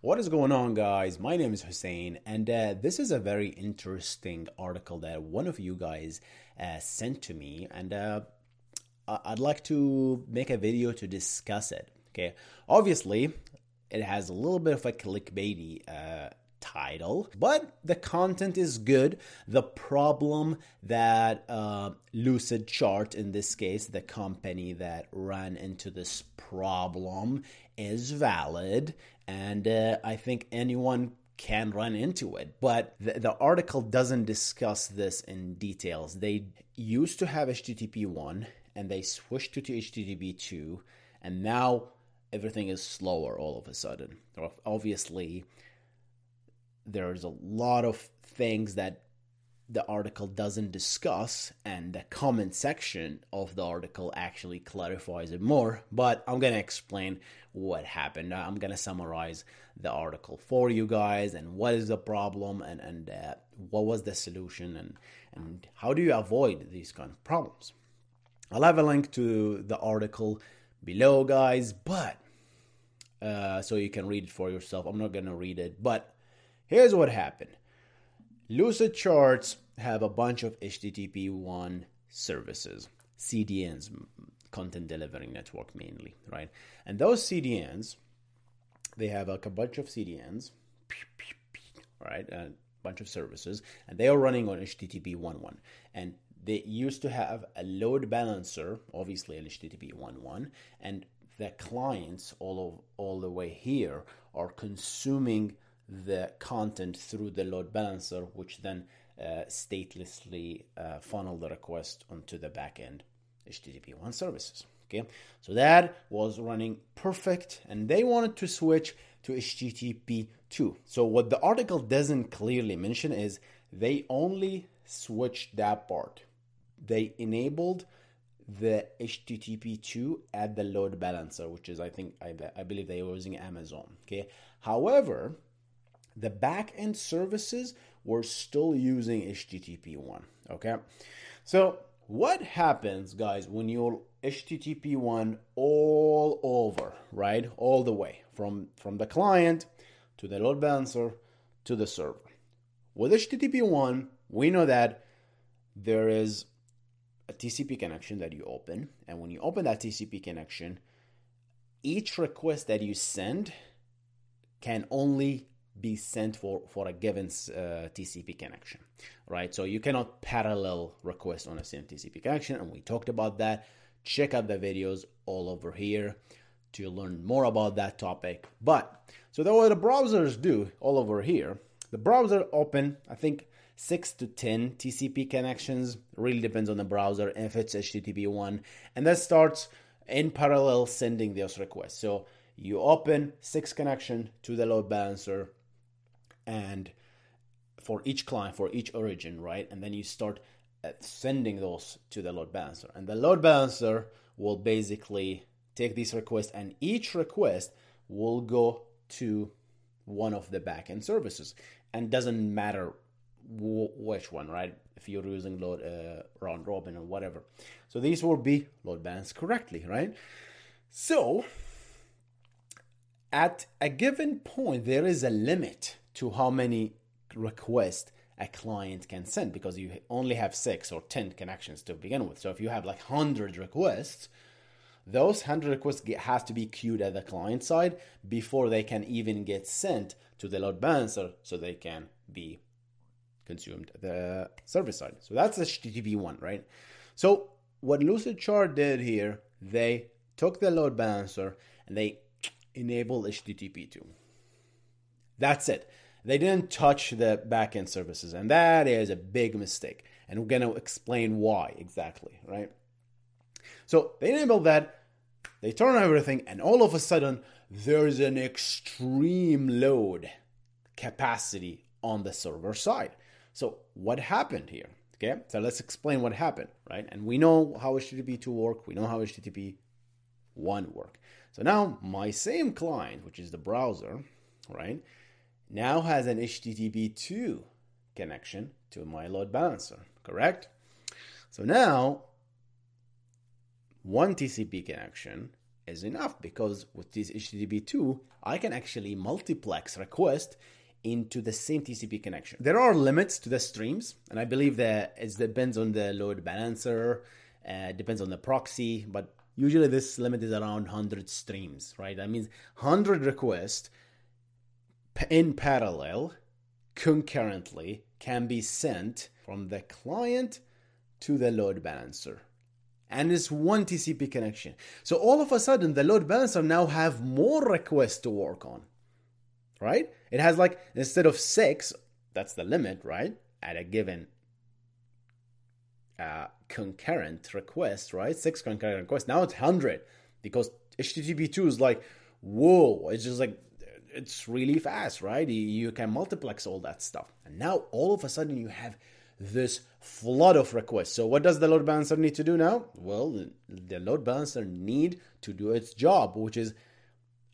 What is going on, guys? My name is Hussein, and uh, this is a very interesting article that one of you guys uh, sent to me, and uh, I'd like to make a video to discuss it. Okay, obviously, it has a little bit of a clickbaity uh, title, but the content is good. The problem that uh, Lucidchart, in this case, the company that ran into this problem, is valid, and uh, I think anyone can run into it. But the, the, article doesn't discuss this in details. They used to have HTTP 1 and they switched to, to HTTP 2, and now everything is slower all of a sudden. Obviously, there's a lot of things that the article doesn't discuss, and the comment section of the article actually clarifies it more. But I'm gonna explain what happened. I'm gonna summarize the article for you guys and what is the problem and and uh, what was the solution and and how do you avoid these kind of problems. I'll have a link to the article below, guys, but uh, so you can read it for yourself. I'm not gonna read it, but here's what happened Lucid Charts have a bunch of HTTP 1 services, CDNs, content delivering network mainly, right? And those CDNs, they have like a bunch of CDNs, right? A bunch of services, and they are running on HTTP 1.1. And they used to have a load balancer, obviously an HTTP 1.1, and the clients all of, all the way here are consuming the content through the load balancer, which then uh, statelessly uh, funnel the request onto the backend HTTP1 services. Okay, so that was running perfect, and they wanted to switch to HTTP2. So, what the article doesn't clearly mention is they only switched that part. They enabled the HTTP2 at the load balancer, which is, I think, I, I believe they were using Amazon. Okay, however, the backend services were still using HTTP 1. Okay, so what happens, guys, when you're HTTP 1 all over, right? All the way from, from the client to the load balancer to the server. With HTTP 1, we know that there is a TCP connection that you open, and when you open that TCP connection, each request that you send can only be sent for, for a given uh, TCP connection, right? So you cannot parallel request on a same TCP connection, and we talked about that. Check out the videos all over here to learn more about that topic. But so that what the browsers do all over here, the browser open, I think six to ten TCP connections. Really depends on the browser. If it's HTTP one, and that starts in parallel sending those requests. So you open six connection to the load balancer and for each client for each origin right? And then you start uh, sending those to the load balancer. And the load balancer will basically take these requests and each request will go to one of the backend services. And doesn't matter w- which one right? If you're using load uh, round robin or whatever. So these will be load balanced correctly right? So at a given point there is a limit to how many requests a client can send because you only have six or 10 connections to begin with. So if you have like 100 requests, those 100 requests get, has to be queued at the client side before they can even get sent to the load balancer so they can be consumed at the server side. So that's HTTP 1, right? So what Lucidchart did here, they took the load balancer and they enabled HTTP 2. That's it. They didn't touch the backend services, and that is a big mistake. And we're going to explain why exactly, right? So they enable that, they turn on everything, and all of a sudden, there's an extreme load capacity on the server side. So what happened here? Okay, so let's explain what happened, right? And we know how HTTP 2 work, we know how HTTP 1 work. So now my same client, which is the browser, right, now has an HTTP 2 connection to my load balancer, correct? So now one TCP connection is enough because with this HTTP 2, I can actually multiplex request into the same TCP connection. There are limits to the streams, and I believe that it depends on the load balancer, uh, depends on the proxy, but usually this limit is around 100 streams, right? That means 100 requests in parallel, concurrently, can be sent from the client to the load balancer. And it's one TCP connection. So all of a sudden, the load balancer now have more requests to work on right? It has like instead of six, that's the limit, right? At a given uh, concurrent request, right? Six concurrent requests. Now it's hundred because HTTP two is like, whoa! It's just like it's really fast, right? You can multiplex all that stuff, and now all of a sudden you have this flood of requests. So what does the load balancer need to do now? Well, the load balancer need to do its job, which is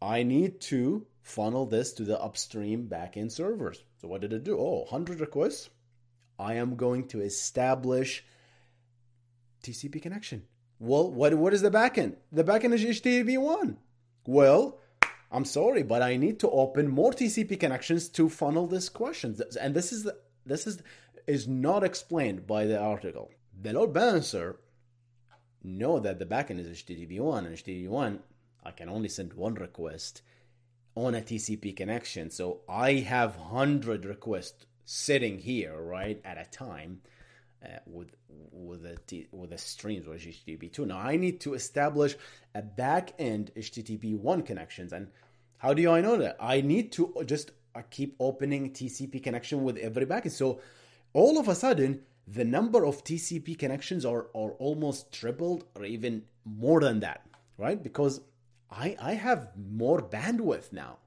I need to funnel this to the upstream backend servers. So what did it do? Oh, 100 requests. I am going to establish TCP connection. Well, what, what is the backend? The backend is HTTP1. Well, I'm sorry, but I need to open more TCP connections to funnel this question. And this is this is is not explained by the article. The load balancer know that the backend is HTTP1 and HTTP1 I can only send one request on a TCP connection. So I have 100 requests sitting here, right, at a time uh, with with a T, with a streams with HTTP 2. Now I need to establish a back end HTTP 1 connections. And how do I know that? I need to just uh, keep opening TCP connection with every backend. So all of a sudden, the number of TCP connections are, are almost tripled or even more than that, right? Because I, I have more bandwidth now.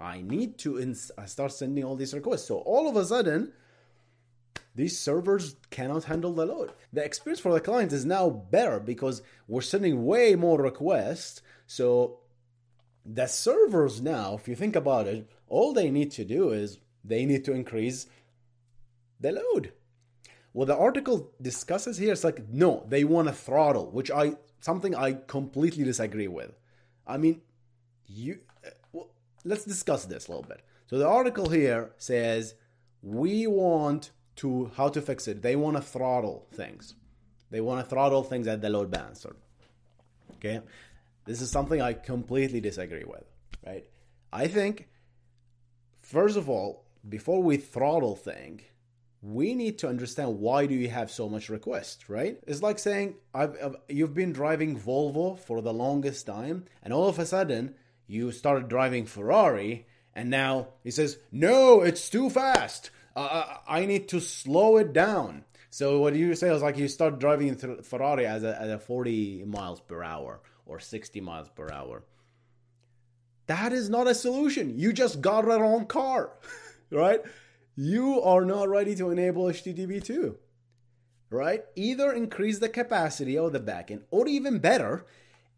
I need to ins- start sending all these requests. So all of a sudden, these servers cannot handle the load. The experience for the client is now better because we're sending way more requests. So the servers now, if you think about it, all they need to do is they need to increase the load. What the article discusses here is like, no, they want to throttle, which I something I completely disagree with. I mean, you. Uh, well, let's discuss this a little bit. So the article here says we want to how to fix it. They want to throttle things. They want to throttle things at the load balancer. Okay, this is something I completely disagree with. Right? I think first of all, before we throttle thing, we need to understand why do you have so much request right it's like saying I've, I've, you've been driving volvo for the longest time and all of a sudden you started driving ferrari and now he says no it's too fast uh, i need to slow it down so what you say is like you start driving ferrari as a, at a 40 miles per hour or 60 miles per hour that is not a solution you just got a wrong car right you are not ready to enable HTTP 2. Right? Either increase the capacity of the backend, or even better,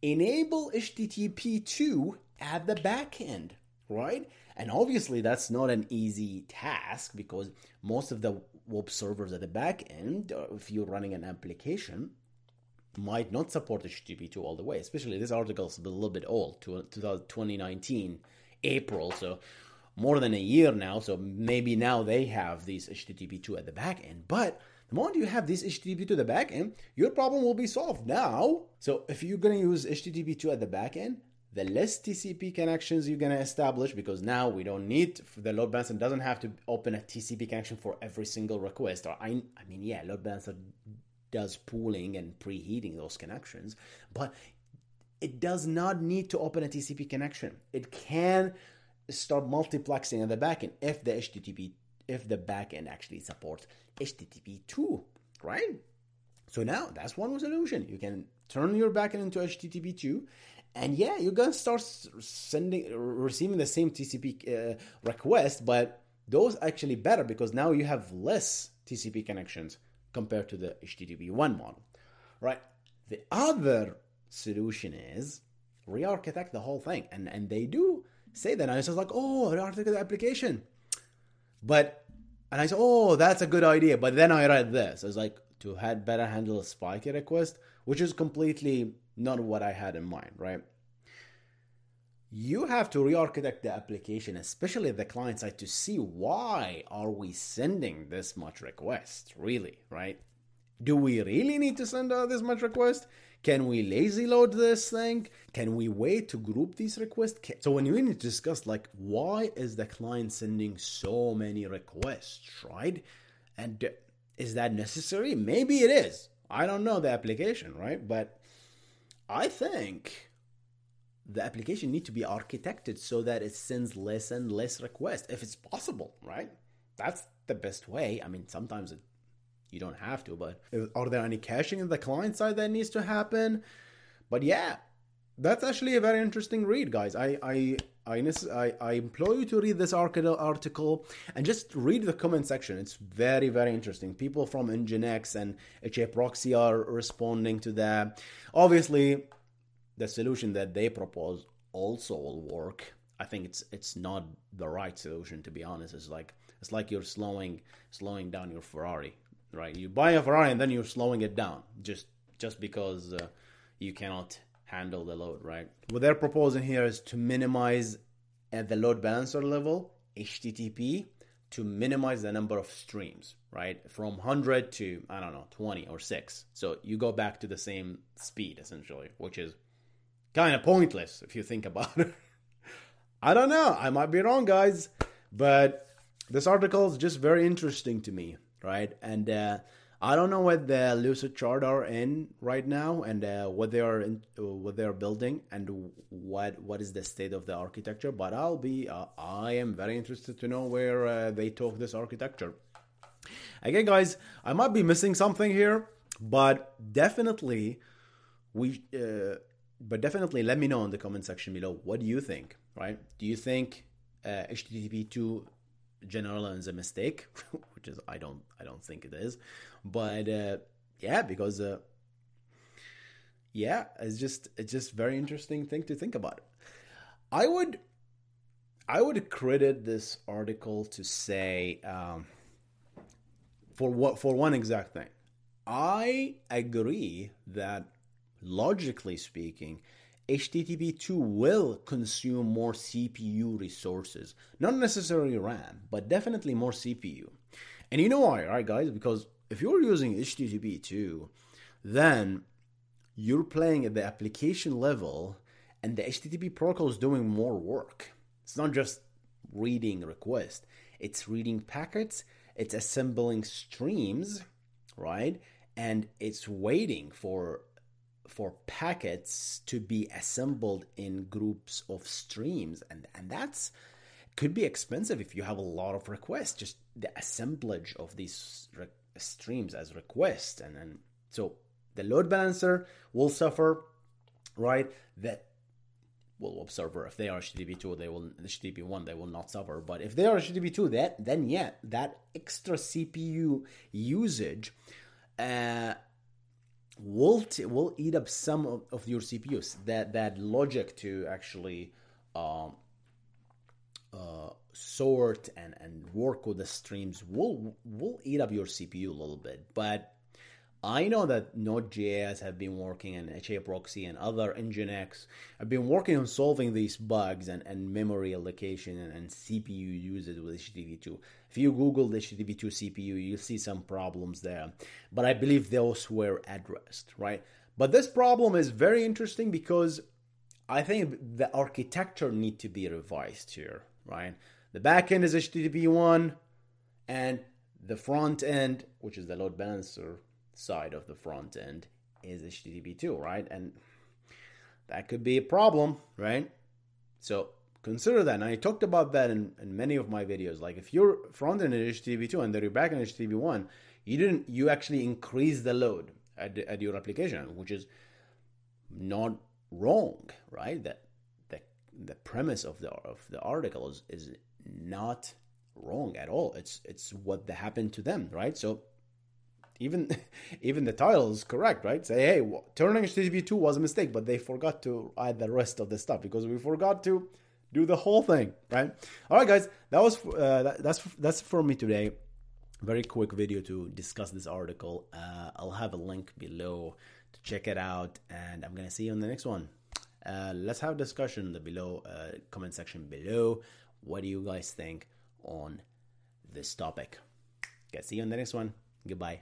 enable HTTP 2 at the backend. Right? And obviously, that's not an easy task because most of the web servers at the back end, uh, if you're running an application, might not support HTTP 2 all the way. Especially this article is a little bit old, to 2019 April. So more than a year now, so maybe now they have these HTTP 2 at the back end. But the moment you have this HTTP 2 at the back end, your problem will be solved now. So if you're going to use HTTP 2 at the back end, the less TCP connections you're going to establish because now we don't need the load balancer doesn't have to open a TCP connection for every single request. Or I, I mean, yeah, load balancer does pooling and preheating those connections, but it does not need to open a TCP connection. It can start multiplexing in the backend if the HTTP if the backend actually supports HTTP 2, right? So now that's one solution. You can turn your backend into HTTP 2 and yeah, you're gonna start sending, receiving the same TCP uh, request, but those actually better because now you have less TCP connections compared to the HTTP one model, right? The other solution is re-architect the whole thing, and and they do say that, and it's just like, oh, re-architect the application, but and I said, oh, that's a good idea, but then I read this, I was like, to had better handle a spiky request, which is completely not what I had in mind, right? You have to re-architect the application, especially the client side, to see why are we sending this much request, really, right? Do we really need to send out this much request? Can we lazy load this thing? Can we wait to group these requests? So when you need to discuss like why is the client sending so many requests, right? And uh, is that necessary? Maybe it is. I don't know the application, right? But I think the application need to be architected so that it sends less and less requests if it's possible, right? That's the best way. I mean, sometimes it, you don't have to, but uh, are there any caching in the client side that needs to happen? But yeah, that's actually a very interesting read, guys. I I I, I, implore you to read this article and just read the comment section. It's very, very interesting. People from Nginx and HAProxy are responding to that. Obviously, the solution that they propose also will work. I think it's it's not the right solution to be honest. It's like it's like you're slowing slowing down your Ferrari, right? You buy a Ferrari and then you're slowing it down just just because uh, you cannot handle the load, right? What they're proposing here is to minimize at the load balancer level HTTP to minimize the number of streams, right? From 100 to I don't know 20 or 6. So you go back to the same speed essentially, which is kind of pointless if you think about it. I don't know. I might be wrong, guys, but this article is just very interesting to me, right? And uh, I don't know what the Lucidchart are in right now, and uh, what they are in, what they are building, and what what is the state of the architecture. But I'll be uh, I am very interested to know where uh, they took this architecture. Again, guys, I might be missing something here, but definitely we uh, but definitely let me know in the comment section below what do you think right do you think uh, http 2 general is a mistake which is i don't i don't think it is but uh, yeah because uh, yeah it's just it's just very interesting thing to think about i would i would credit this article to say um, for what for one exact thing i agree that logically speaking, HTTP2 will consume more CPU resources. Not necessarily RAM, but definitely more CPU. And you know why, right, guys? Because if you're using HTTP2, then you're playing at the application level and the HTTP protocol is doing more work. It's not just reading requests, it's reading packets, it's assembling streams, right? And it's waiting for for packets to be assembled in groups of streams and and that's could be expensive if you have a lot of requests just the assemblage of these streams as requests and then so the load balancer will suffer right that will observer if they are http2 they will http1 they will not suffer but if they are http2 that then yeah that extra cpu usage uh will t- will eat up some of, of your CPUs. That that logic to actually um, uh, sort and and work with the streams will will eat up your CPU a little bit. But I know that Node.js have been working and HAProxy and other Nginx have been working on solving these bugs and, and memory allocation and, and CPU usage with HTTP2. If you Google the HTTP2 CPU, you'll see some problems there. But I believe those were addressed, right? But this problem is very interesting because I think the architecture need to be revised here, right? The backend is HTTP1 and the front end, which is the load balancer, side of the front end is HTTP2, right? And that could be a problem, right? So consider that. And I talked about that in, in many of my videos. Like if your front end is HTTP2 and then you're back in HTTP1, you didn't you actually increase the load at, at your application, which is not wrong, right? That the the premise of the of the article is, is not wrong at all. It's it's what happened to them, right? So even even the title is correct, right? Say, hey, turning HTTP two was a mistake, but they forgot to add the rest of the stuff because we forgot to do the whole thing, right? All right, guys, that was uh, that, that's that's for me today. Very quick video to discuss this article. Uh, I'll have a link below to check it out, and I'm gonna see you in the next one. Uh, let's have discussion in the below uh, comment section below. What do you guys think on this topic? Okay, see you in the next one. Goodbye.